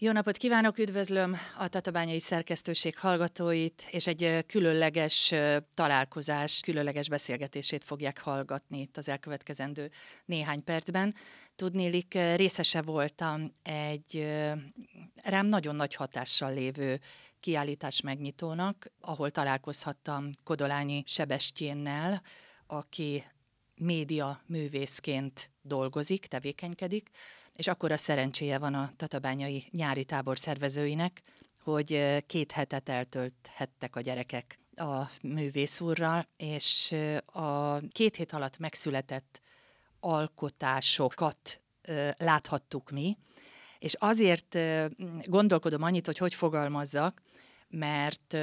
Jó napot kívánok, üdvözlöm a Tatabányai Szerkesztőség hallgatóit, és egy különleges találkozás, különleges beszélgetését fogják hallgatni itt az elkövetkezendő néhány percben. Tudnélik, részese voltam egy rám nagyon nagy hatással lévő kiállítás megnyitónak, ahol találkozhattam Kodolányi Sebestyénnel, aki média művészként dolgozik, tevékenykedik, és akkor a szerencséje van a tatabányai nyári tábor szervezőinek, hogy két hetet eltölthettek a gyerekek a művész úrral, és a két hét alatt megszületett alkotásokat láthattuk mi, és azért gondolkodom annyit, hogy hogy fogalmazzak, mert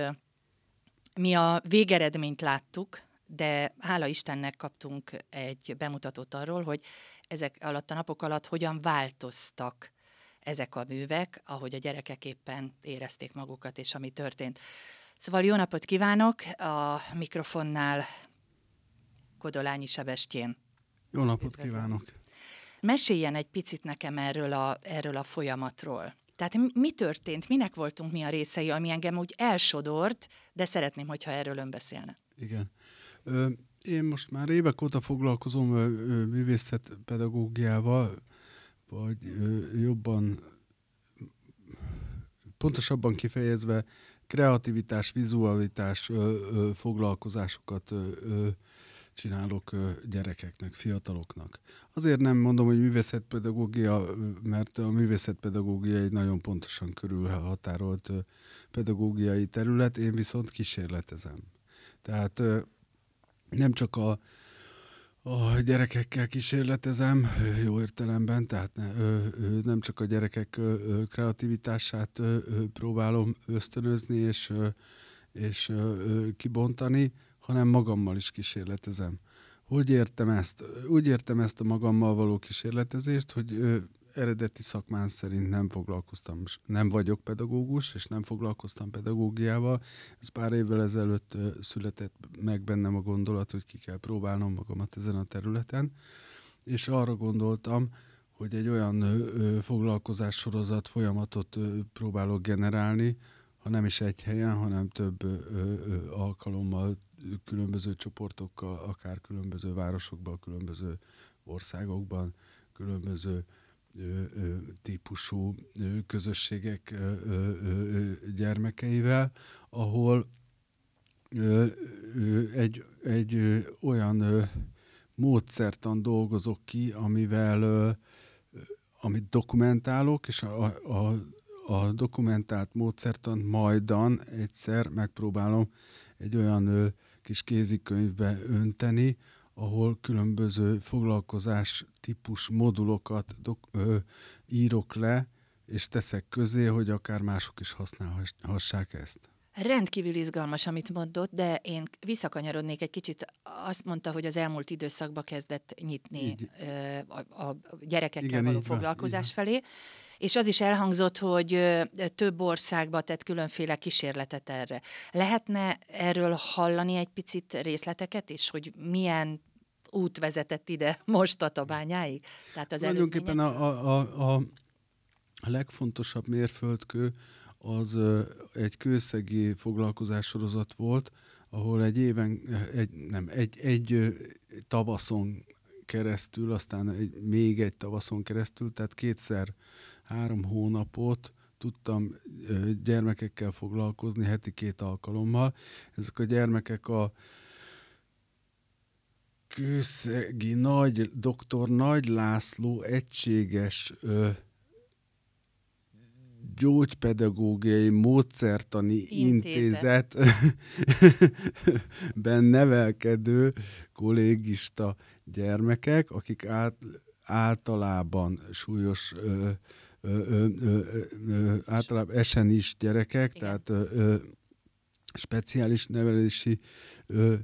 mi a végeredményt láttuk, de hála Istennek kaptunk egy bemutatót arról, hogy ezek alatt a napok alatt hogyan változtak ezek a művek, ahogy a gyerekek éppen érezték magukat, és ami történt. Szóval jó napot kívánok! A mikrofonnál Kodolányi Sebestyén. Jó napot Üdvözlöm. kívánok! Meséljen egy picit nekem erről a, erről a folyamatról. Tehát mi történt, minek voltunk mi a részei, ami engem úgy elsodort, de szeretném, hogyha erről ön beszélne. Igen. Ö, én most már évek óta foglalkozom művészetpedagógiával, vagy jobban, pontosabban kifejezve kreativitás, vizualitás foglalkozásokat csinálok gyerekeknek, fiataloknak. Azért nem mondom, hogy művészetpedagógia, mert a művészetpedagógia egy nagyon pontosan körülhatárolt pedagógiai terület, én viszont kísérletezem. Tehát nem csak a, a gyerekekkel kísérletezem, jó értelemben, tehát ne, ö, ö, nem csak a gyerekek ö, kreativitását ö, ö, próbálom ösztönözni és, ö, és ö, kibontani, hanem magammal is kísérletezem. Hogy értem ezt? Úgy értem ezt a magammal való kísérletezést, hogy ö, eredeti szakmán szerint nem foglalkoztam, nem vagyok pedagógus, és nem foglalkoztam pedagógiával. Ez pár évvel ezelőtt született meg bennem a gondolat, hogy ki kell próbálnom magamat ezen a területen, és arra gondoltam, hogy egy olyan ö, foglalkozás sorozat folyamatot próbálok generálni, ha nem is egy helyen, hanem több alkalommal, különböző csoportokkal, akár különböző városokban, különböző országokban, különböző típusú közösségek gyermekeivel, ahol egy, egy olyan módszertan dolgozok ki, amivel amit dokumentálok, és a, a, a dokumentált módszertan majdan egyszer megpróbálom egy olyan kis kézikönyvbe önteni, ahol különböző foglalkozás típus modulokat dok, ö, írok le, és teszek közé, hogy akár mások is használhassák ezt. Rendkívül izgalmas, amit mondott, de én visszakanyarodnék egy kicsit. Azt mondta, hogy az elmúlt időszakban kezdett nyitni így. a, a gyerekekkel Igen, való foglalkozás van, felé. És az is elhangzott, hogy több országba tett különféle kísérletet erre. Lehetne erről hallani egy picit részleteket is, hogy milyen út vezetett ide most a tabányáig? Tehát az Tulajdonképpen a, a, a, a legfontosabb mérföldkő az egy kőszegi foglalkozássorozat volt, ahol egy éven, egy, nem, egy, egy tavaszon keresztül, aztán egy, még egy tavaszon keresztül, tehát kétszer három hónapot tudtam gyermekekkel foglalkozni heti két alkalommal. Ezek a gyermekek a Kőszegi Nagy, doktor Nagy László egységes ö, gyógypedagógiai módszertani intézet. intézetben nevelkedő kollégista gyermekek, akik át, általában súlyos ö, ö, ö, ö, általában esen is gyerekek, Igen. tehát ö, ö, speciális nevelési ö,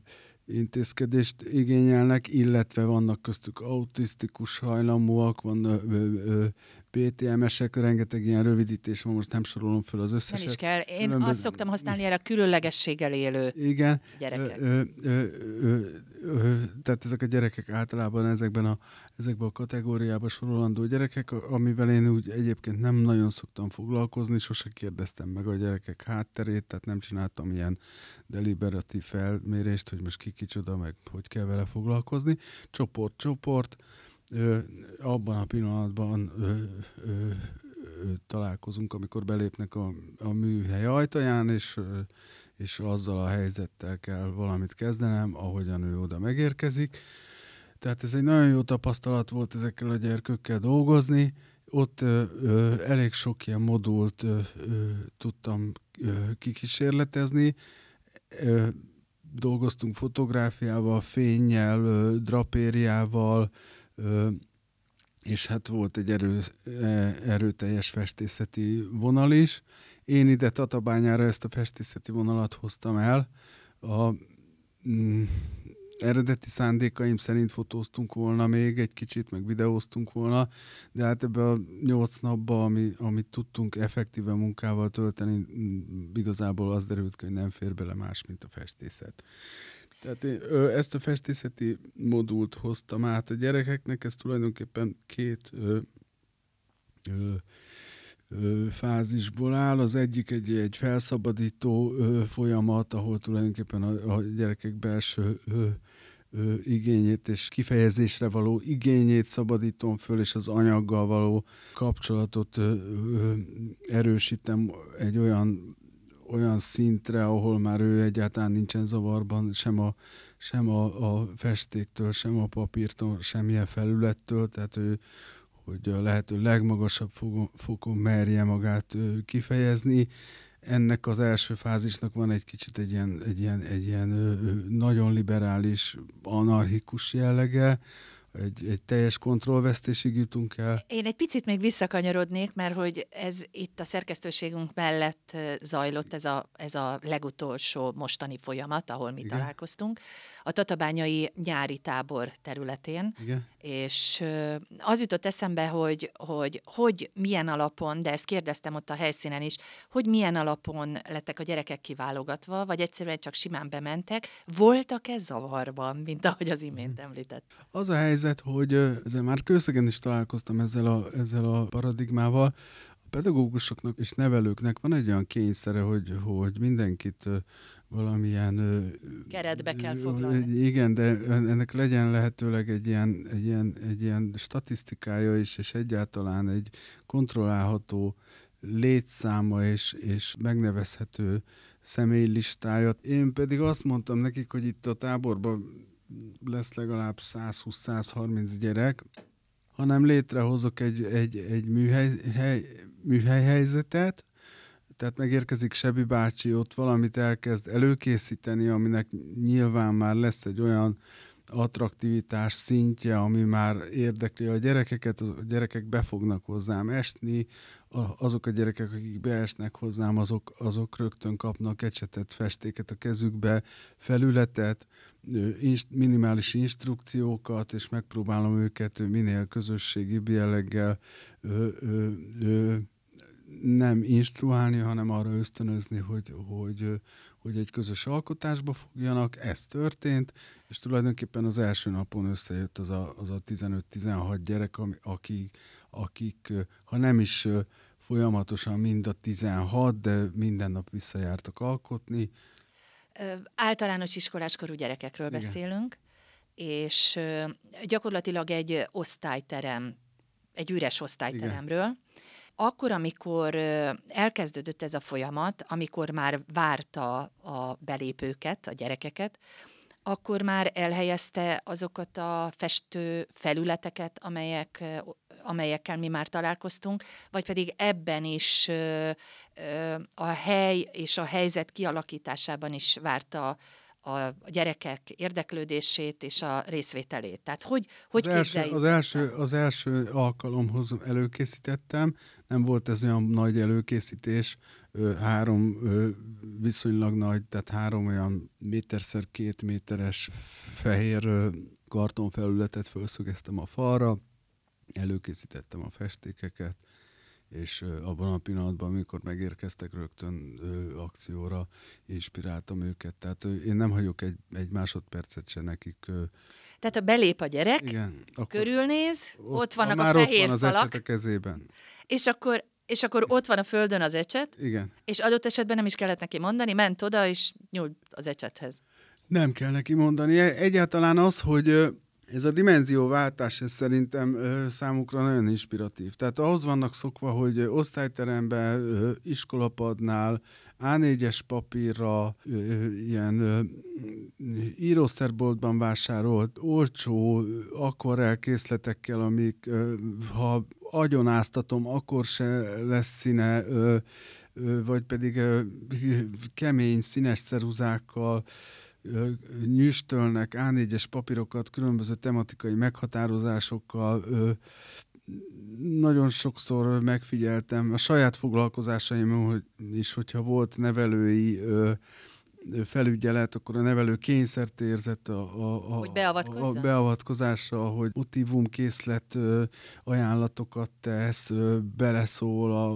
intézkedést igényelnek, illetve vannak köztük autisztikus hajlamúak, van ö, ö, PTMS-ek, rengeteg ilyen rövidítés van, most nem sorolom föl az összeset. Nem is kell. Én Különböző... azt szoktam használni erre a különlegességgel élő Igen, gyerekek. Ö, ö, ö, ö, tehát ezek a gyerekek általában ezekben a, ezekben a kategóriába sorolandó gyerekek, amivel én úgy egyébként nem nagyon szoktam foglalkozni, sose kérdeztem meg a gyerekek hátterét, tehát nem csináltam ilyen deliberatív felmérést, hogy most ki kicsoda, meg hogy kell vele foglalkozni. Csoport, csoport, ö, abban a pillanatban ö, ö, ö, találkozunk, amikor belépnek a, a műhely ajtaján, és, ö, és azzal a helyzettel kell valamit kezdenem, ahogyan ő oda megérkezik. Tehát ez egy nagyon jó tapasztalat volt ezekkel a gyerkökkel dolgozni. Ott ö, ö, elég sok ilyen modult ö, ö, tudtam ö, kikísérletezni. Ö, dolgoztunk fotográfiával, fényjel, ö, drapériával, és hát volt egy erő, e, erőteljes festészeti vonal is. Én ide Tatabányára ezt a festészeti vonalat hoztam el. A mm, eredeti szándékaim szerint fotóztunk volna még egy kicsit, meg videóztunk volna, de hát ebbe a nyolc napba, ami, amit tudtunk effektíve munkával tölteni, mm, igazából az derült ki, hogy nem fér bele más, mint a festészet. Tehát én ö, ezt a festészeti modult hoztam át a gyerekeknek, ez tulajdonképpen két ö, ö, ö, fázisból áll. Az egyik egy, egy felszabadító ö, folyamat, ahol tulajdonképpen a, a gyerekek belső ö, ö, igényét és kifejezésre való igényét szabadítom föl, és az anyaggal való kapcsolatot ö, ö, erősítem egy olyan olyan szintre, ahol már ő egyáltalán nincsen zavarban, sem a, sem a, a festéktől, sem a papírtól, semmilyen felülettől, tehát ő hogy a lehető legmagasabb fokon merje magát kifejezni. Ennek az első fázisnak van egy kicsit egy ilyen, egy ilyen, egy ilyen nagyon liberális, anarchikus jellege, egy, egy teljes kontrollvesztésig jutunk el. Én egy picit még visszakanyarodnék, mert hogy ez itt a szerkesztőségünk mellett zajlott ez a, ez a legutolsó mostani folyamat, ahol mi Igen. találkoztunk a Tatabányai nyári tábor területén, Igen. és az jutott eszembe, hogy, hogy hogy milyen alapon, de ezt kérdeztem ott a helyszínen is, hogy milyen alapon lettek a gyerekek kiválogatva, vagy egyszerűen csak simán bementek. Voltak-e zavarban, mint ahogy az imént mhm. említett? Az a helyzet, hogy ezzel már kőszegen is találkoztam ezzel a, ezzel a paradigmával, a pedagógusoknak és nevelőknek van egy olyan kényszere, hogy, hogy mindenkit valamilyen... Keretbe kell foglalni. Igen, de ennek legyen lehetőleg egy ilyen, egy ilyen, egy ilyen statisztikája is, és egyáltalán egy kontrollálható létszáma és, és megnevezhető személylistája. Én pedig azt mondtam nekik, hogy itt a táborban lesz legalább 120-130 gyerek, hanem létrehozok egy, egy, egy műhely, hely, műhelyhelyzetet, tehát megérkezik Sebi bácsi, ott valamit elkezd előkészíteni, aminek nyilván már lesz egy olyan attraktivitás szintje, ami már érdekli a gyerekeket, a gyerekek be fognak hozzám esni, azok a gyerekek, akik beesnek hozzám, azok, azok rögtön kapnak ecsetet, festéket a kezükbe, felületet, minimális instrukciókat, és megpróbálom őket minél közösségi jelleggel ö, ö, ö, nem instruálni, hanem arra ösztönözni, hogy, hogy, hogy egy közös alkotásba fogjanak. Ez történt, és tulajdonképpen az első napon összejött az a, az a 15-16 gyerek, akik, akik, ha nem is folyamatosan mind a 16, de minden nap visszajártak alkotni. Általános iskoláskorú gyerekekről Igen. beszélünk, és gyakorlatilag egy osztályterem, egy üres osztályteremről. Igen akkor, amikor elkezdődött ez a folyamat, amikor már várta a belépőket, a gyerekeket, akkor már elhelyezte azokat a festő felületeket, amelyek, amelyekkel mi már találkoztunk, vagy pedig ebben is a hely és a helyzet kialakításában is várta a gyerekek érdeklődését és a részvételét. Tehát hogy, hogy az első, az első, az első alkalomhoz előkészítettem, nem volt ez olyan nagy előkészítés, három viszonylag nagy, tehát három olyan méterszer két méteres fehér kartonfelületet felszögeztem a falra, előkészítettem a festékeket, és abban a pillanatban, amikor megérkeztek rögtön ö, akcióra, inspiráltam őket. Tehát ö, én nem hagyok egy, egy másodpercet se nekik. Ö, Tehát a belép a gyerek, igen, akkor körülnéz, ott, ott vannak a, már fehér ott van az falak, ecset a kezében. és akkor és akkor ott van a földön az ecset, Igen. és adott esetben nem is kellett neki mondani, ment oda, és nyúlt az ecsethez. Nem kell neki mondani. E- Egyáltalán az, hogy ez a dimenzióváltás ez szerintem számukra nagyon inspiratív. Tehát ahhoz vannak szokva, hogy osztályteremben, iskolapadnál, A4-es papírra, ilyen ö, írószerboltban vásárolt olcsó akvarel készletekkel, amik ö, ha agyonáztatom, akkor se lesz színe, vagy pedig kemény, színes ceruzákkal, nyüstölnek A4-es papírokat különböző tematikai meghatározásokkal. Nagyon sokszor megfigyeltem a saját foglalkozásaim hogy is, hogyha volt nevelői felügyelet, akkor a nevelő kényszert érzett a, a, a, Hogy beavatkozzon? a beavatkozásra, hogy motivumkészlet ö, ajánlatokat tesz, beleszól a,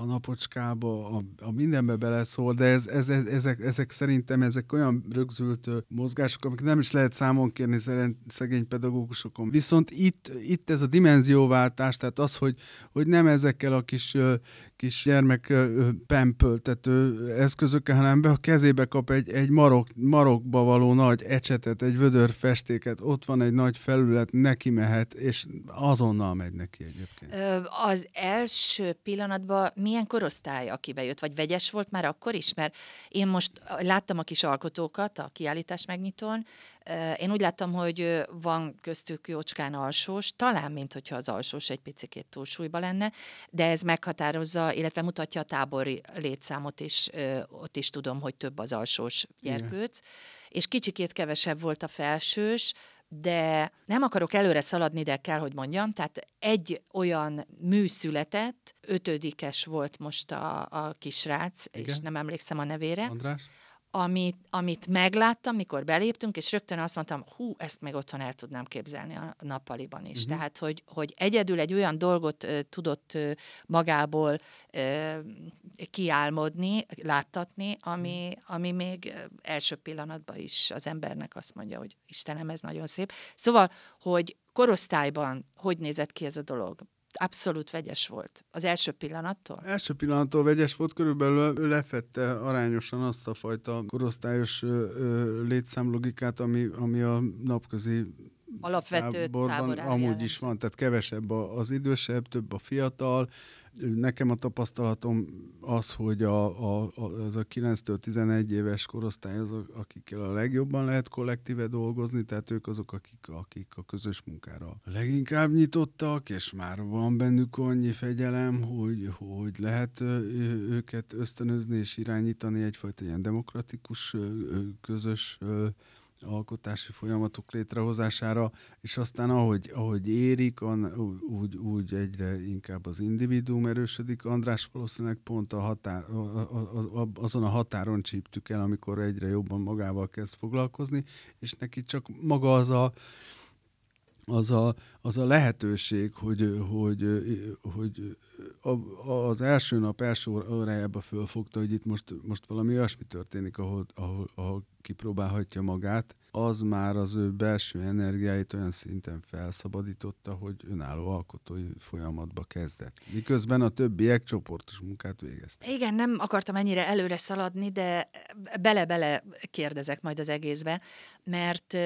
a napocskába, a, a mindenbe beleszól, de ez, ez, ez, ezek, ezek szerintem ezek olyan rögzült mozgások, amik nem is lehet számon kérni szegény pedagógusokon. Viszont itt, itt ez a dimenzióváltás, tehát az, hogy, hogy nem ezekkel a kis kis gyermek pempöltető eszközökkel, hanem be a kezébe kap egy, egy marok, marokba való nagy ecsetet, egy vödör festéket, ott van egy nagy felület, neki mehet, és azonnal megy neki egyébként. Az első pillanatban milyen korosztály, aki bejött? Vagy vegyes volt már akkor is? Mert én most láttam a kis alkotókat a kiállítás megnyitón, én úgy láttam, hogy van köztük jócskán alsós, talán, mint hogyha az alsós egy picikét túlsúlyba lenne, de ez meghatározza, illetve mutatja a tábori létszámot is, ott is tudom, hogy több az alsós gyerkőc, és kicsikét kevesebb volt a felsős, de nem akarok előre szaladni, de kell, hogy mondjam, tehát egy olyan mű született, ötödikes volt most a, a kisrác, és Igen. nem emlékszem a nevére, András? Amit, amit megláttam, mikor beléptünk, és rögtön azt mondtam, hú, ezt meg otthon el tudnám képzelni a nappaliban is. Uh-huh. Tehát, hogy, hogy egyedül egy olyan dolgot ö, tudott ö, magából ö, kiálmodni, láttatni, ami, Mhm. ami még első pillanatban is az embernek azt mondja, hogy Istenem, ez nagyon szép. Szóval, hogy korosztályban hogy nézett ki ez a dolog? Abszolút vegyes volt. Az első pillanattól? Első pillanattól vegyes volt, körülbelül lefette arányosan azt a fajta korosztályos létszámlogikát, ami, ami a napközi Alapvető táborán amúgy jellemző. is van, tehát kevesebb az idősebb, több a fiatal. Nekem a tapasztalatom az, hogy a, a, a, az a 9-től 11 éves korosztály az, akikkel a legjobban lehet kollektíve dolgozni, tehát ők azok, akik, akik a közös munkára leginkább nyitottak, és már van bennük annyi fegyelem, hogy, hogy lehet őket ösztönözni és irányítani egyfajta ilyen demokratikus, közös alkotási folyamatok létrehozására, és aztán ahogy, ahogy érik, an- úgy, úgy egyre inkább az individuum erősödik. András valószínűleg pont a határ, a, azon a határon csíptük el, amikor egyre jobban magával kezd foglalkozni, és neki csak maga az a, az a, az a lehetőség, hogy, hogy, hogy az első nap első órájában fölfogta, hogy itt most, most valami olyasmi történik, ahol, ahol, ahol kipróbálhatja magát, az már az ő belső energiáit olyan szinten felszabadította, hogy önálló alkotói folyamatba kezdett. Miközben a többiek csoportos munkát végeztek. Igen, nem akartam ennyire előre szaladni, de bele-bele kérdezek majd az egészbe, mert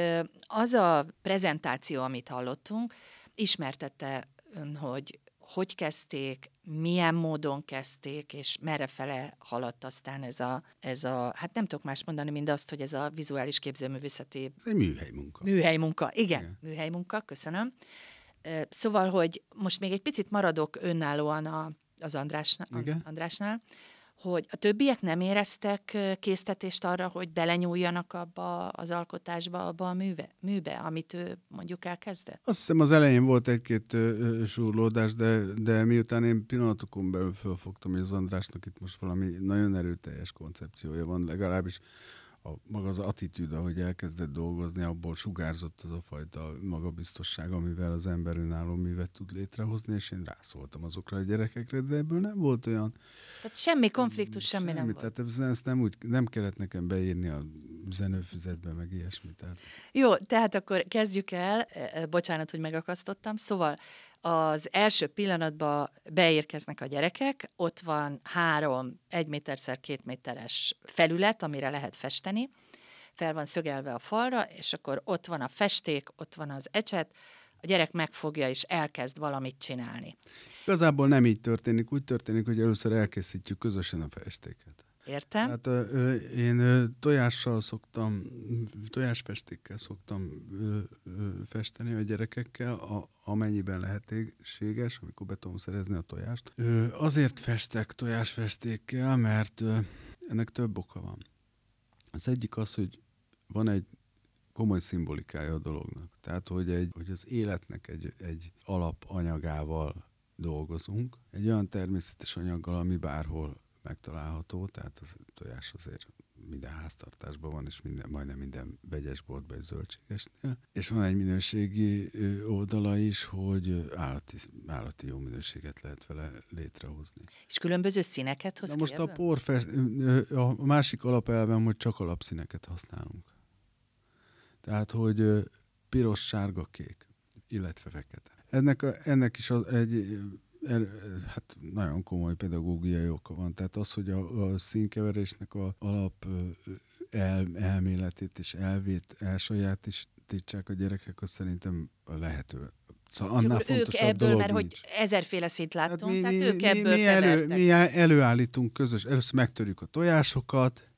az a prezentáció, amit hallottunk, ismertette ön, hogy hogy kezdték, milyen módon kezdték, és merre fele haladt aztán ez a, ez a, hát nem tudok más mondani, mint azt, hogy ez a vizuális képzőművészeti Ez egy műhely munka. Műhely munka, igen, Igen. műhely munka, köszönöm. Szóval, hogy most még egy picit maradok önállóan a, az Andrásnál, Igen. Andrásnál, hogy a többiek nem éreztek késztetést arra, hogy belenyúljanak abba az alkotásba, abba a műve, műbe, amit ő mondjuk elkezdett? Azt hiszem az elején volt egy-két súrlódás, de, de miután én pillanatokon belül fölfogtam, hogy az Andrásnak itt most valami nagyon erőteljes koncepciója van, legalábbis a, maga az attitűd, ahogy elkezdett dolgozni, abból sugárzott az a fajta magabiztosság, amivel az ember önálló művet tud létrehozni, és én rászóltam azokra a gyerekekre, de ebből nem volt olyan... Tehát semmi konfliktus, semmi, semmi nem volt. Tehát ezt nem, úgy, nem kellett nekem beírni a üzenőfüzetbe, meg ilyesmi. Tehát. Jó, tehát akkor kezdjük el, e, e, bocsánat, hogy megakasztottam, szóval az első pillanatban beérkeznek a gyerekek, ott van három egy méterszer két méteres felület, amire lehet festeni, fel van szögelve a falra, és akkor ott van a festék, ott van az ecset, a gyerek megfogja és elkezd valamit csinálni. Igazából nem így történik, úgy történik, hogy először elkészítjük közösen a festéket. Értem. Hát ö, én tojással szoktam, tojásfestékkel szoktam ö, ö, festeni a gyerekekkel, a, amennyiben lehetséges, amikor be tudom szerezni a tojást. Ö, azért festek tojásfestékkel, mert ö, ennek több oka van. Az egyik az, hogy van egy komoly szimbolikája a dolognak. Tehát, hogy, egy, hogy az életnek egy, egy alapanyagával dolgozunk, egy olyan természetes anyaggal, ami bárhol megtalálható, tehát az tojás azért minden háztartásban van, és minden, majdnem minden vegyesboltban egy zöldségesnél. És van egy minőségi oldala is, hogy állati, állati jó minőséget lehet vele létrehozni. És különböző színeket hoz Na most a porfest, a másik alapelvem, hogy csak alapszíneket használunk. Tehát, hogy piros, sárga, kék, illetve fekete. Ennek, a, ennek is az, egy el, hát nagyon komoly pedagógiai oka van. Tehát az, hogy a, a színkeverésnek a alap el, elméletét és elvét elsajátítsák a gyerekek, az szerintem a lehető Szóval annál ők ebből, dolog mert nincs. hogy ezerféle szint láttunk, hát mi, tehát mi, ők ebből mi, elő, mi előállítunk közös, először megtörjük a tojásokat,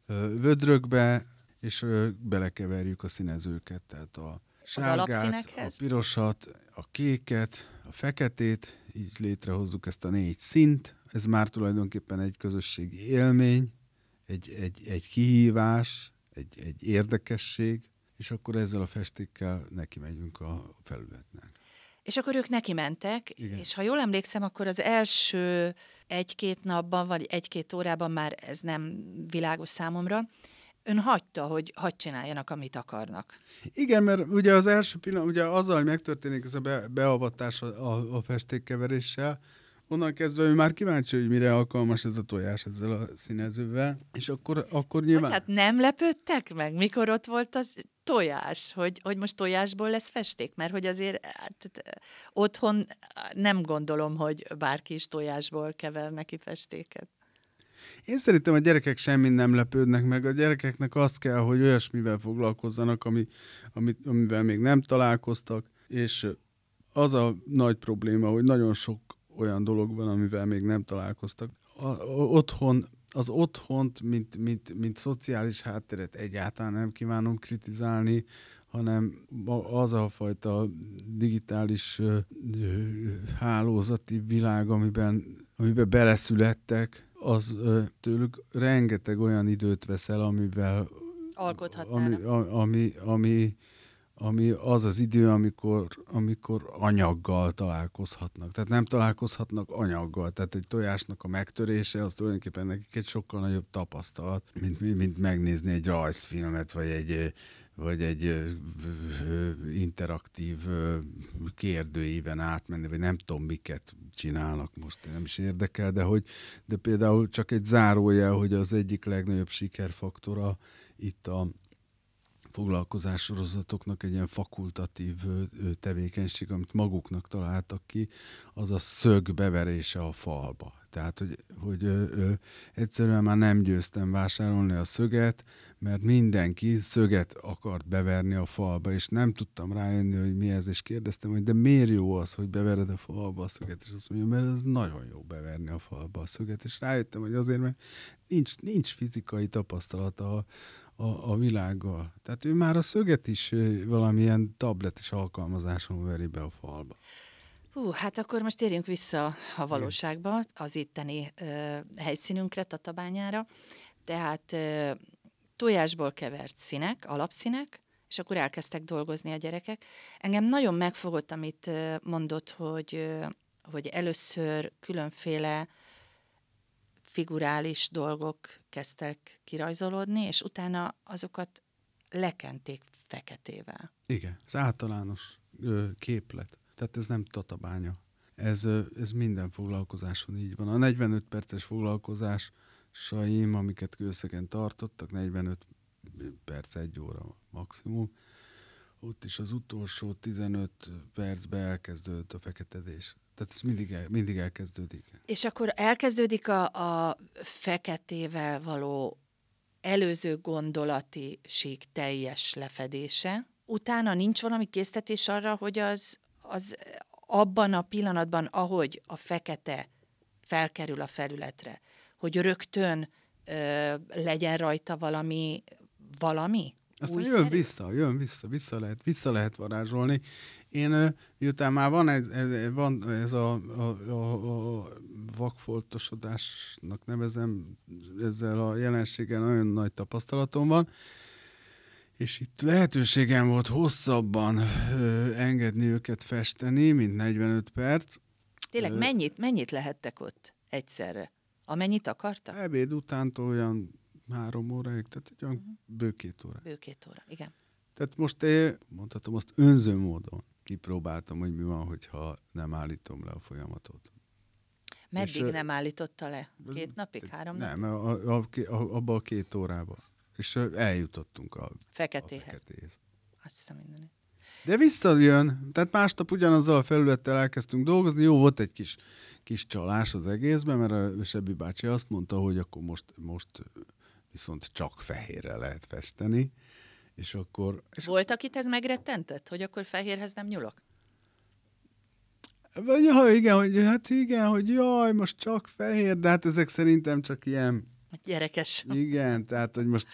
vödrökbe, és belekeverjük a színezőket, tehát a sárgát, a pirosat, a kéket, a feketét, így létrehozzuk ezt a négy szint. Ez már tulajdonképpen egy közösségi élmény, egy, egy, egy kihívás, egy, egy érdekesség, és akkor ezzel a festékkel neki megyünk a felületnek. És akkor ők neki mentek, Igen. és ha jól emlékszem, akkor az első egy-két napban, vagy egy-két órában már ez nem világos számomra, ön hagyta, hogy hadd csináljanak, amit akarnak. Igen, mert ugye az első pillanat, ugye azzal, hogy megtörténik ez a be, beavatás a, a, a festékkeveréssel, onnan kezdve ő már kíváncsi, hogy mire alkalmas ez a tojás ezzel a színezővel, és akkor, akkor nyilván... Hogy hát nem lepődtek meg, mikor ott volt az tojás, hogy, hogy most tojásból lesz festék, mert hogy azért hát, otthon nem gondolom, hogy bárki is tojásból kever neki festéket. Én szerintem a gyerekek semmi nem lepődnek meg. A gyerekeknek azt kell, hogy olyasmivel foglalkozzanak, ami, amit, amivel még nem találkoztak, és az a nagy probléma, hogy nagyon sok olyan dolog van, amivel még nem találkoztak. A, a, otthon, az otthont, mint, mint, mint szociális hátteret egyáltalán nem kívánom kritizálni, hanem az a fajta digitális hálózati világ, amiben, amiben beleszülettek, az tőlük rengeteg olyan időt veszel, amivel alkothatnának. Ami, ami, ami, ami az az idő, amikor, amikor anyaggal találkozhatnak. Tehát nem találkozhatnak anyaggal. Tehát egy tojásnak a megtörése, az tulajdonképpen nekik egy sokkal nagyobb tapasztalat, mint, mint megnézni egy rajzfilmet, vagy egy vagy egy interaktív kérdőíven átmenni, vagy nem tudom, miket csinálnak most, nem is érdekel, de hogy de például csak egy zárójel, hogy az egyik legnagyobb sikerfaktora itt a foglalkozás sorozatoknak egy ilyen fakultatív tevékenység, amit maguknak találtak ki, az a szög beverése a falba. Tehát, hogy, hogy ö, ö, egyszerűen már nem győztem vásárolni a szöget, mert mindenki szöget akart beverni a falba, és nem tudtam rájönni, hogy mi ez, és kérdeztem, hogy de miért jó az, hogy bevered a falba a szöget, és azt mondja, mert ez nagyon jó beverni a falba a szöget, és rájöttem, hogy azért, mert nincs, nincs fizikai tapasztalata a, a, a világgal. Tehát ő már a szöget is valamilyen tabletes alkalmazáson veri be a falba. Hú, hát akkor most térjünk vissza a valóságba, az itteni ö, helyszínünkre, Tatabányára. Tehát ö, tojásból kevert színek, alapszínek, és akkor elkezdtek dolgozni a gyerekek. Engem nagyon megfogott, amit mondott, hogy, hogy először különféle figurális dolgok kezdtek kirajzolódni, és utána azokat lekenték feketével. Igen, ez általános ö, képlet. Tehát ez nem tatabánya. Ez, ö, ez minden foglalkozáson így van. A 45 perces foglalkozásaim, amiket kőszegen tartottak, 45 perc, egy óra maximum, ott is az utolsó 15 percben elkezdődött a feketedés. Tehát ez mindig, el, mindig elkezdődik. És akkor elkezdődik a, a feketével való előző gondolati sík teljes lefedése. Utána nincs valami késztetés arra, hogy az, az abban a pillanatban, ahogy a fekete felkerül a felületre, hogy rögtön ö, legyen rajta valami, valami? Aztán jön szerint? vissza, jön vissza, vissza lehet, vissza lehet varázsolni. Én, miután már van ez, ez, van ez a, a, a, a vakfoltosodásnak nevezem, ezzel a jelenséggel nagyon nagy tapasztalatom van, és itt lehetőségem volt hosszabban ö, engedni őket festeni, mint 45 perc. Tényleg ö, mennyit, mennyit lehettek ott egyszerre? Amennyit akartak? Ebéd utántól olyan három óráig, tehát egy olyan uh-huh. bő két óra. Bő két óra, igen. Tehát most én mondhatom azt önző módon kipróbáltam, hogy mi van, hogyha nem állítom le a folyamatot. Meddig és, nem állította le? Két napig, három napig? Nem, a, a, abba a két órába. És eljutottunk a feketéhez. A feketéhez. Azt mindenit. De visszajön, tehát másnap ugyanazzal a felülettel elkezdtünk dolgozni, jó, volt egy kis, kis csalás az egészben, mert a Sebi bácsi azt mondta, hogy akkor most, most viszont csak fehérre lehet festeni, és akkor... És Volt, akit ez megrettentett, hogy akkor fehérhez nem nyúlok? Vagy, ja, igen, hogy, hát igen, hogy jaj, most csak fehér, de hát ezek szerintem csak ilyen... Gyerekes. Igen, tehát, hogy most...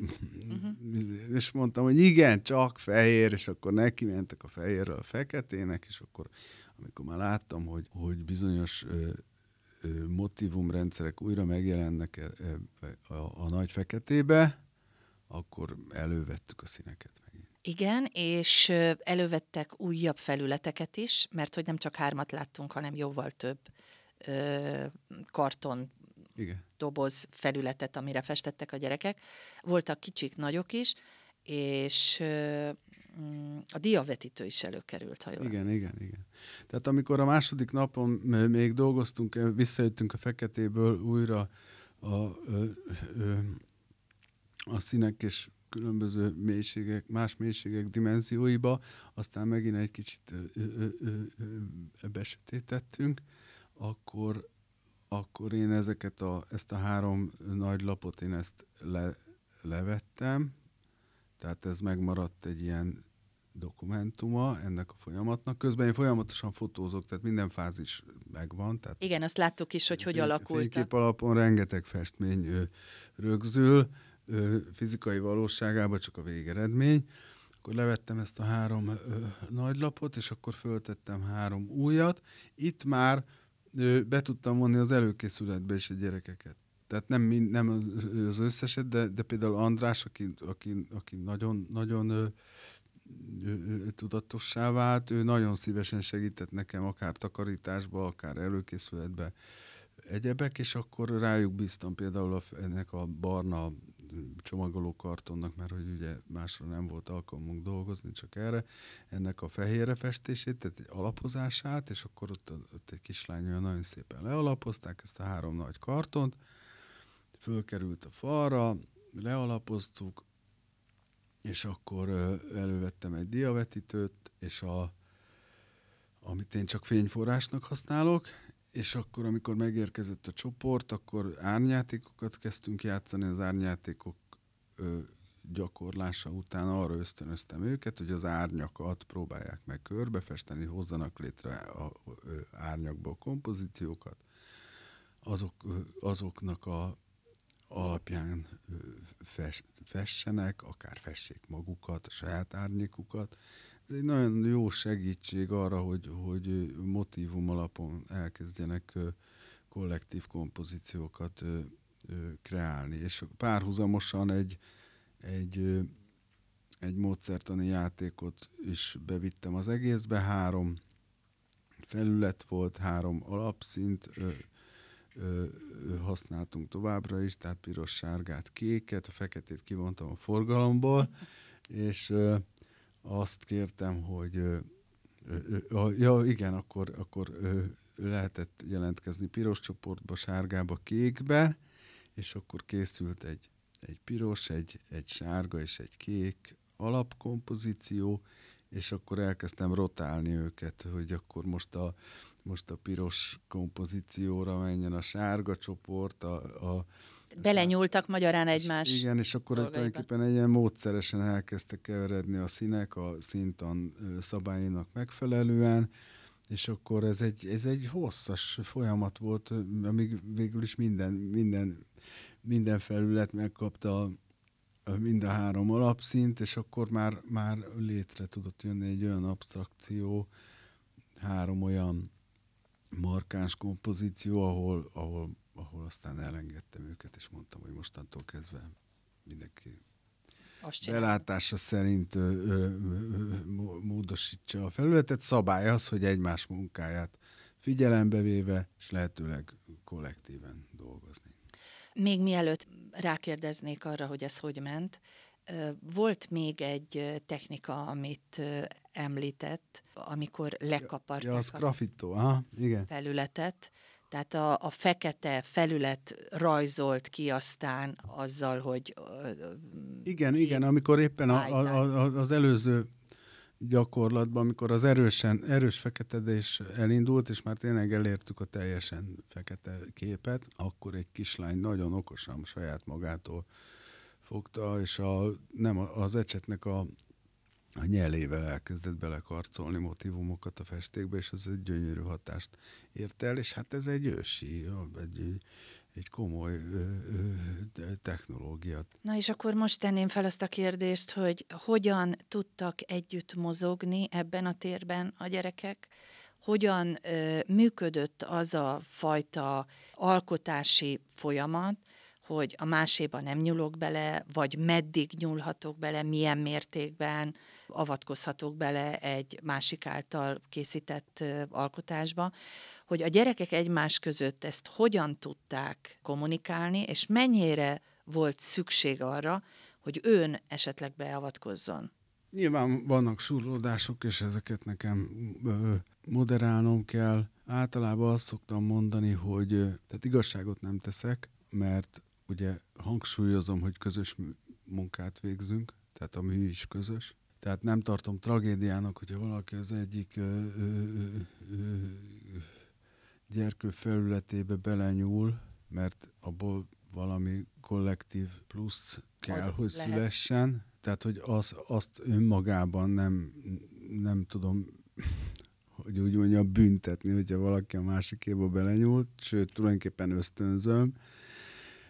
Uh-huh. És mondtam, hogy igen, csak fehér, és akkor neki mentek a fehérről a feketének, és akkor amikor már láttam, hogy, hogy bizonyos ö, motivumrendszerek újra megjelennek e, e, a, a nagy feketébe, akkor elővettük a színeket megint. Igen, és elővettek újabb felületeket is, mert hogy nem csak hármat láttunk, hanem jóval több ö, karton Igen. doboz felületet, amire festettek a gyerekek. Voltak kicsik, nagyok is, és a diavetítő is előkerült, ha jól Igen, igen, igen. Tehát amikor a második napon még dolgoztunk, visszajöttünk a feketéből újra a, a, a színek és különböző mélységek, más mélységek dimenzióiba, aztán megint egy kicsit besötétettünk, akkor, akkor én ezeket a, ezt a három nagy lapot én ezt le, levettem, tehát ez megmaradt egy ilyen dokumentuma ennek a folyamatnak. Közben én folyamatosan fotózok, tehát minden fázis megvan. Tehát Igen, azt láttuk is, hogy hogy alakult. Fénykép alapon rengeteg festmény rögzül, fizikai valóságában csak a végeredmény. Akkor levettem ezt a három ö, nagy lapot, és akkor föltettem három újat. Itt már be tudtam vonni az előkészületbe is a gyerekeket. Tehát nem, mind, nem az összeset, de, de például András, aki, aki, aki nagyon, nagyon tudatossá vált, ő nagyon szívesen segített nekem akár takarításba, akár előkészületbe egyebek, és akkor rájuk bíztam például a, ennek a barna csomagoló kartonnak, mert hogy ugye másra nem volt alkalmunk dolgozni, csak erre, ennek a fehérre festését, tehát egy alapozását, és akkor ott, ott egy kislány olyan nagyon szépen lealapozták ezt a három nagy kartont, fölkerült a falra, lealapoztuk, és akkor elővettem egy diavetítőt, és a, amit én csak fényforrásnak használok, és akkor, amikor megérkezett a csoport, akkor árnyátékokat kezdtünk játszani, az árnyátékok ö, gyakorlása után arra ösztönöztem őket, hogy az árnyakat próbálják meg körbefesteni, hozzanak létre a, ö, árnyakból kompozíciókat, azok, ö, azoknak a alapján fessenek, akár fessék magukat, a saját árnyékukat. Ez egy nagyon jó segítség arra, hogy, hogy motivum alapon elkezdjenek kollektív kompozíciókat kreálni. És párhuzamosan egy, egy, egy módszertani játékot is bevittem az egészbe. Három felület volt, három alapszint, használtunk továbbra is, tehát piros, sárgát, kéket, a feketét kivontam a forgalomból, és azt kértem, hogy ja igen, akkor, akkor lehetett jelentkezni piros csoportba, sárgába, kékbe, és akkor készült egy, egy piros, egy, egy sárga és egy kék alapkompozíció, és akkor elkezdtem rotálni őket, hogy akkor most a, most a piros kompozícióra menjen a sárga csoport, a, a Belenyúltak magyarán egymás Igen, és akkor dolgaiba. tulajdonképpen egy ilyen módszeresen elkezdtek keveredni a színek a szintan szabályainak megfelelően, és akkor ez egy, ez egy hosszas folyamat volt, amíg végül is minden, minden, minden felület megkapta mind a három alapszint, és akkor már, már létre tudott jönni egy olyan abstrakció, három olyan markáns kompozíció, ahol, ahol, ahol aztán elengedtem őket, és mondtam, hogy mostantól kezdve mindenki belátása szerint ö, ö, ö, módosítsa a felületet. Szabály az, hogy egymás munkáját figyelembe véve, és lehetőleg kollektíven dolgozni. Még mielőtt rákérdeznék arra, hogy ez hogy ment, volt még egy technika, amit említett, amikor lekaparták ja, az grafito, aha, igen. felületet, tehát a, a fekete felület rajzolt ki aztán azzal, hogy... Igen, igen, amikor éppen a, a, a, az előző gyakorlatban, amikor az erősen, erős feketedés elindult, és már tényleg elértük a teljesen fekete képet, akkor egy kislány nagyon okosan saját magától fogta, és a, nem az ecsetnek a, a nyelével elkezdett belekarcolni motivumokat a festékbe, és az egy gyönyörű hatást ért el, és hát ez egy ősi, egy, egy komoly ö, ö, technológia. Na és akkor most tenném fel azt a kérdést, hogy hogyan tudtak együtt mozogni ebben a térben a gyerekek, hogyan ö, működött az a fajta alkotási folyamat, hogy a máséba nem nyúlok bele, vagy meddig nyúlhatok bele, milyen mértékben avatkozhatok bele egy másik által készített alkotásba, hogy a gyerekek egymás között ezt hogyan tudták kommunikálni, és mennyire volt szükség arra, hogy ön esetleg beavatkozzon. Nyilván vannak surlódások, és ezeket nekem moderálnom kell. Általában azt szoktam mondani, hogy tehát igazságot nem teszek, mert ugye hangsúlyozom, hogy közös munkát végzünk, tehát a mű is közös. Tehát nem tartom tragédiának, hogyha valaki az egyik ö, ö, ö, gyerkő felületébe belenyúl, mert abból valami kollektív plusz kell, hogy, hogy szülessen. Tehát, hogy az, azt önmagában nem, nem tudom, hogy úgy mondja, büntetni, hogyha valaki a másikéba belenyúlt, sőt, tulajdonképpen ösztönzöm.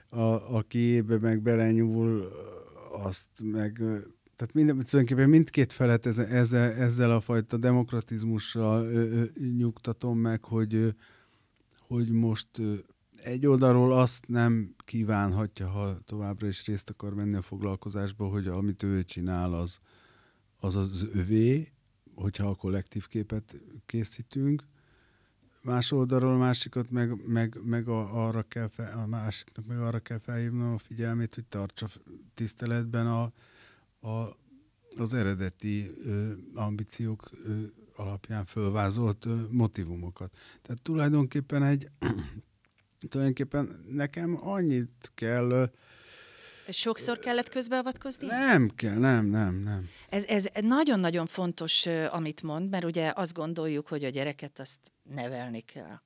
A, aki ébe meg belenyúl, azt meg tehát minden, tulajdonképpen mindkét felet ezzel, ezzel, ezzel a fajta demokratizmussal ö, ö, nyugtatom meg, hogy, hogy most egy oldalról azt nem kívánhatja, ha továbbra is részt akar venni a foglalkozásba, hogy amit ő csinál, az az, az övé, hogyha a kollektív képet készítünk. Más oldalról másikat meg, meg, meg a, arra kell fel, a másiknak meg arra kell felhívnom a figyelmét, hogy tartsa tiszteletben a, a, az eredeti ö, ambíciók ö, alapján fölvázolt motivumokat. Tehát tulajdonképpen egy, tulajdonképpen nekem annyit kell Sokszor kellett közbeavatkozni? Nem kell, nem, nem, nem. Ez, ez nagyon-nagyon fontos, amit mond, mert ugye azt gondoljuk, hogy a gyereket azt nevelni kell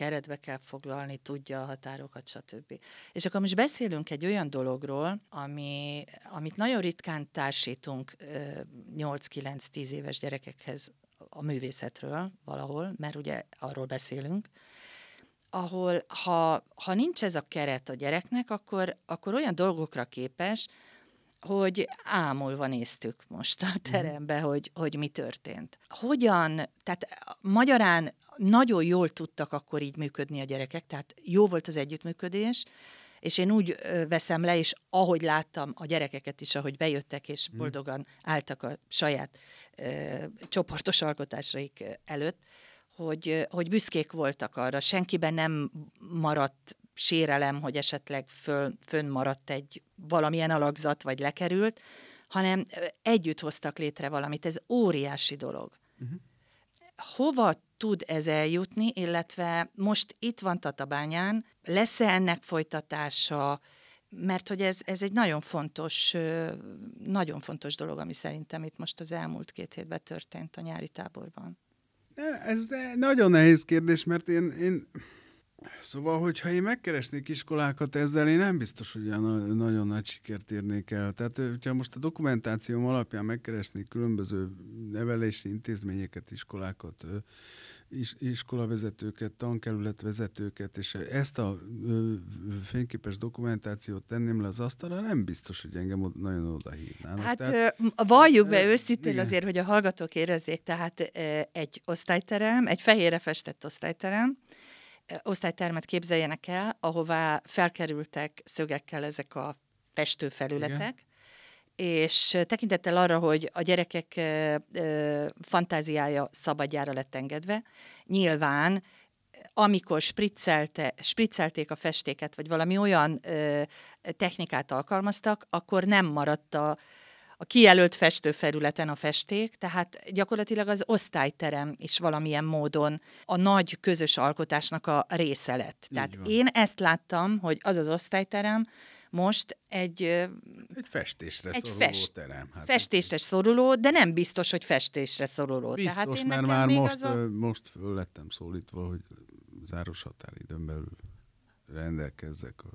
keretbe kell foglalni, tudja a határokat, stb. És akkor most beszélünk egy olyan dologról, ami, amit nagyon ritkán társítunk 8-9-10 éves gyerekekhez a művészetről valahol, mert ugye arról beszélünk, ahol ha, ha nincs ez a keret a gyereknek, akkor, akkor olyan dolgokra képes, hogy ámulva néztük most a mhm. terembe, hogy, hogy mi történt. Hogyan, tehát magyarán nagyon jól tudtak akkor így működni a gyerekek, tehát jó volt az együttműködés, és én úgy veszem le, és ahogy láttam a gyerekeket is, ahogy bejöttek, és mhm. boldogan álltak a saját ö, csoportos alkotásaik előtt, hogy, hogy büszkék voltak arra, senkiben nem maradt sérelem, hogy esetleg föl, fönn maradt egy valamilyen alakzat, vagy lekerült, hanem együtt hoztak létre valamit. Ez óriási dolog. Uh-huh. Hova tud ez eljutni, illetve most itt van Tatabányán, lesz-e ennek folytatása, mert hogy ez, ez egy nagyon fontos, nagyon fontos dolog, ami szerintem itt most az elmúlt két hétben történt a nyári táborban. Ez de nagyon nehéz kérdés, mert én, én Szóval, hogyha én megkeresnék iskolákat ezzel, én nem biztos, hogy olyan nagyon nagy sikert érnék el. Tehát, hogyha most a dokumentációm alapján megkeresnék különböző nevelési intézményeket, iskolákat, is, iskolavezetőket, tankerületvezetőket, és ezt a ö, fényképes dokumentációt tenném le az asztalra, nem biztos, hogy engem nagyon oda hívnának. Hát tehát, valljuk be őszintén azért, hogy a hallgatók érezzék, tehát egy osztályterem, egy fehérre festett osztályterem, osztálytermet képzeljenek el, ahová felkerültek szögekkel ezek a festőfelületek, Igen. És tekintettel arra, hogy a gyerekek fantáziája szabadjára lett engedve, nyilván amikor spriccelte, spriccelték a festéket, vagy valami olyan ö, technikát alkalmaztak, akkor nem maradt a, a kijelölt festőfelületen a festék, tehát gyakorlatilag az osztályterem is valamilyen módon a nagy közös alkotásnak a része lett. Így tehát van. én ezt láttam, hogy az az osztályterem, most egy... Egy festésre egy szoruló fest, terem. Hát festésre ez... szoruló, de nem biztos, hogy festésre szoruló. Biztos, Tehát én mert már most, a... most föl lettem szólítva, hogy záros határidőn belül rendelkezzek a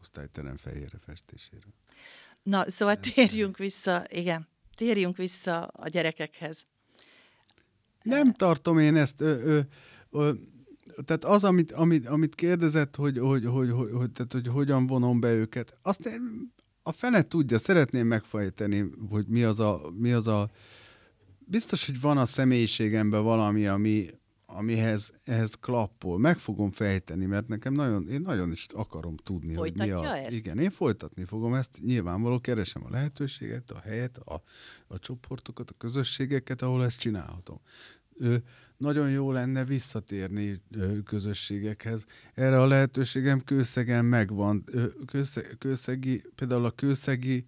osztályterem fehérre festésére. Na, szóval térjünk vissza, igen, térjünk vissza a gyerekekhez. Nem tartom én ezt, ö, ö, ö, tehát az, amit, amit, amit kérdezett, hogy, hogy, hogy, hogy, hogy, tehát, hogy hogyan vonom be őket, azt én, a fene tudja, szeretném megfejteni, hogy mi az a, mi az a biztos, hogy van a személyiségemben valami, ami, amihez ehhez klappol. Meg fogom fejteni, mert nekem nagyon, én nagyon is akarom tudni, Folytatja hogy mi az. Ezt? Igen, én folytatni fogom ezt. Nyilvánvaló keresem a lehetőséget, a helyet, a, a csoportokat, a közösségeket, ahol ezt csinálhatom. Ö, nagyon jó lenne visszatérni ö, közösségekhez. Erre a lehetőségem kőszegen megvan. Ö, kősze, kőszegi, például a kőszegi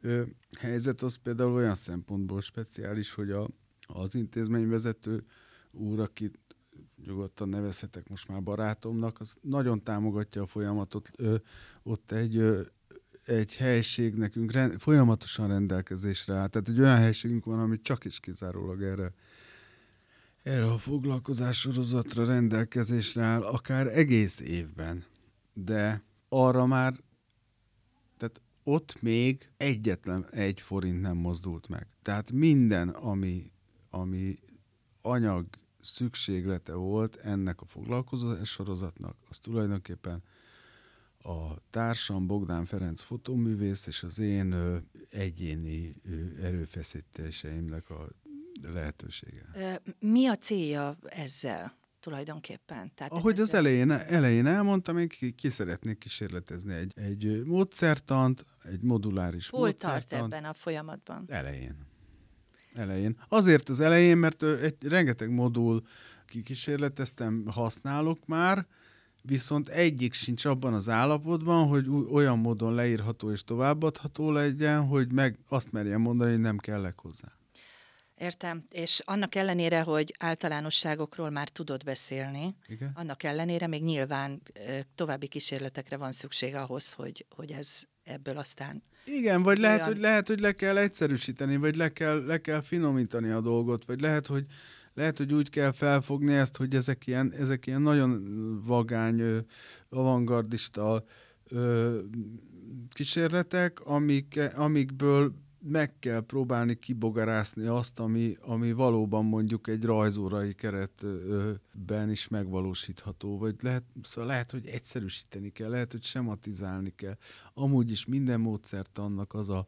ö, helyzet az például olyan szempontból speciális, hogy a, az intézményvezető úr, akit nyugodtan nevezhetek most már barátomnak, az nagyon támogatja a folyamatot. Ö, ott egy, ö, egy helység nekünk rend, folyamatosan rendelkezésre áll. Tehát egy olyan helységünk van, ami csak is kizárólag erre, erre a foglalkozás sorozatra rendelkezésre áll, akár egész évben. De arra már, tehát ott még egyetlen egy forint nem mozdult meg. Tehát minden, ami, ami anyag szükséglete volt ennek a foglalkozás sorozatnak, az tulajdonképpen a társam Bogdán Ferenc fotóművész és az én ö, egyéni ö, erőfeszítéseimnek a lehetősége. Mi a célja ezzel? tulajdonképpen. Tehát Ahogy ezzel... az elején, elején elmondtam, én ki, ki szeretnék kísérletezni egy, egy módszertant, egy moduláris Hol módszertant. tart ebben a folyamatban? Elején elején. Azért az elején, mert egy rengeteg modul kikísérleteztem, használok már, viszont egyik sincs abban az állapotban, hogy olyan módon leírható és továbbadható legyen, hogy meg azt merjem mondani, hogy nem kellek hozzá. Értem, és annak ellenére, hogy általánosságokról már tudod beszélni, Igen? annak ellenére még nyilván további kísérletekre van szükség ahhoz, hogy, hogy ez ebből aztán igen, vagy lehet, olyan... hogy lehet, hogy le kell egyszerűsíteni, vagy le kell, le kell finomítani a dolgot, vagy lehet, hogy lehet, hogy úgy kell felfogni ezt, hogy ezek ilyen, ezek ilyen nagyon vagány, avantgardista kísérletek, amik, amikből meg kell próbálni kibogarászni azt, ami, ami valóban mondjuk egy rajzórai keretben is megvalósítható, vagy lehet, szóval lehet, hogy egyszerűsíteni kell, lehet, hogy sematizálni kell. Amúgy is minden módszert annak az a,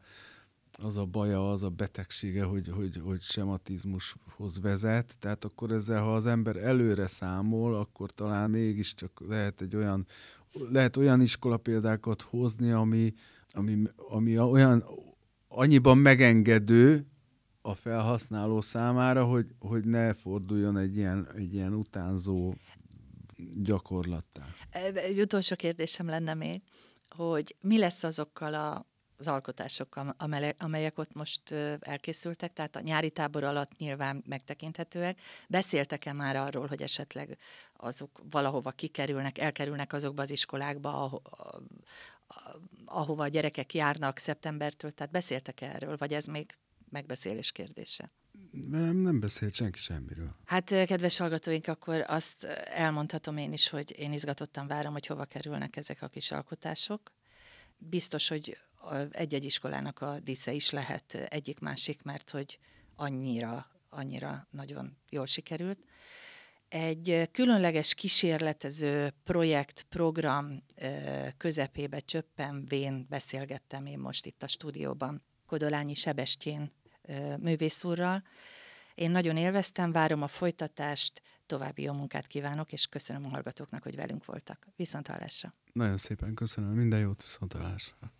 az a baja, az a betegsége, hogy, hogy, hogy sematizmushoz vezet, tehát akkor ezzel, ha az ember előre számol, akkor talán mégiscsak lehet egy olyan, lehet olyan iskola példákat hozni, ami, ami, ami olyan, annyiban megengedő a felhasználó számára, hogy, hogy ne forduljon egy ilyen, egy ilyen utánzó gyakorlattá. Egy utolsó kérdésem lenne még, hogy mi lesz azokkal a az alkotásokkal, amelyek ott most elkészültek, tehát a nyári tábor alatt nyilván megtekinthetőek. Beszéltek-e már arról, hogy esetleg azok valahova kikerülnek, elkerülnek azokba az iskolákba, aho, ahova a gyerekek járnak szeptembertől, tehát beszéltek erről, vagy ez még megbeszélés kérdése? Nem, nem beszélt senki semmiről. Hát, kedves hallgatóink, akkor azt elmondhatom én is, hogy én izgatottan várom, hogy hova kerülnek ezek a kis alkotások. Biztos, hogy egy-egy iskolának a dísze is lehet egyik-másik, mert hogy annyira, annyira nagyon jól sikerült. Egy különleges kísérletező projekt, program közepébe csöppenvén beszélgettem én most itt a stúdióban Kodolányi Sebestyén művész úrral. Én nagyon élveztem, várom a folytatást, további jó munkát kívánok, és köszönöm a hallgatóknak, hogy velünk voltak. Viszont hallásra! Nagyon szépen köszönöm, minden jót, viszont hallásra!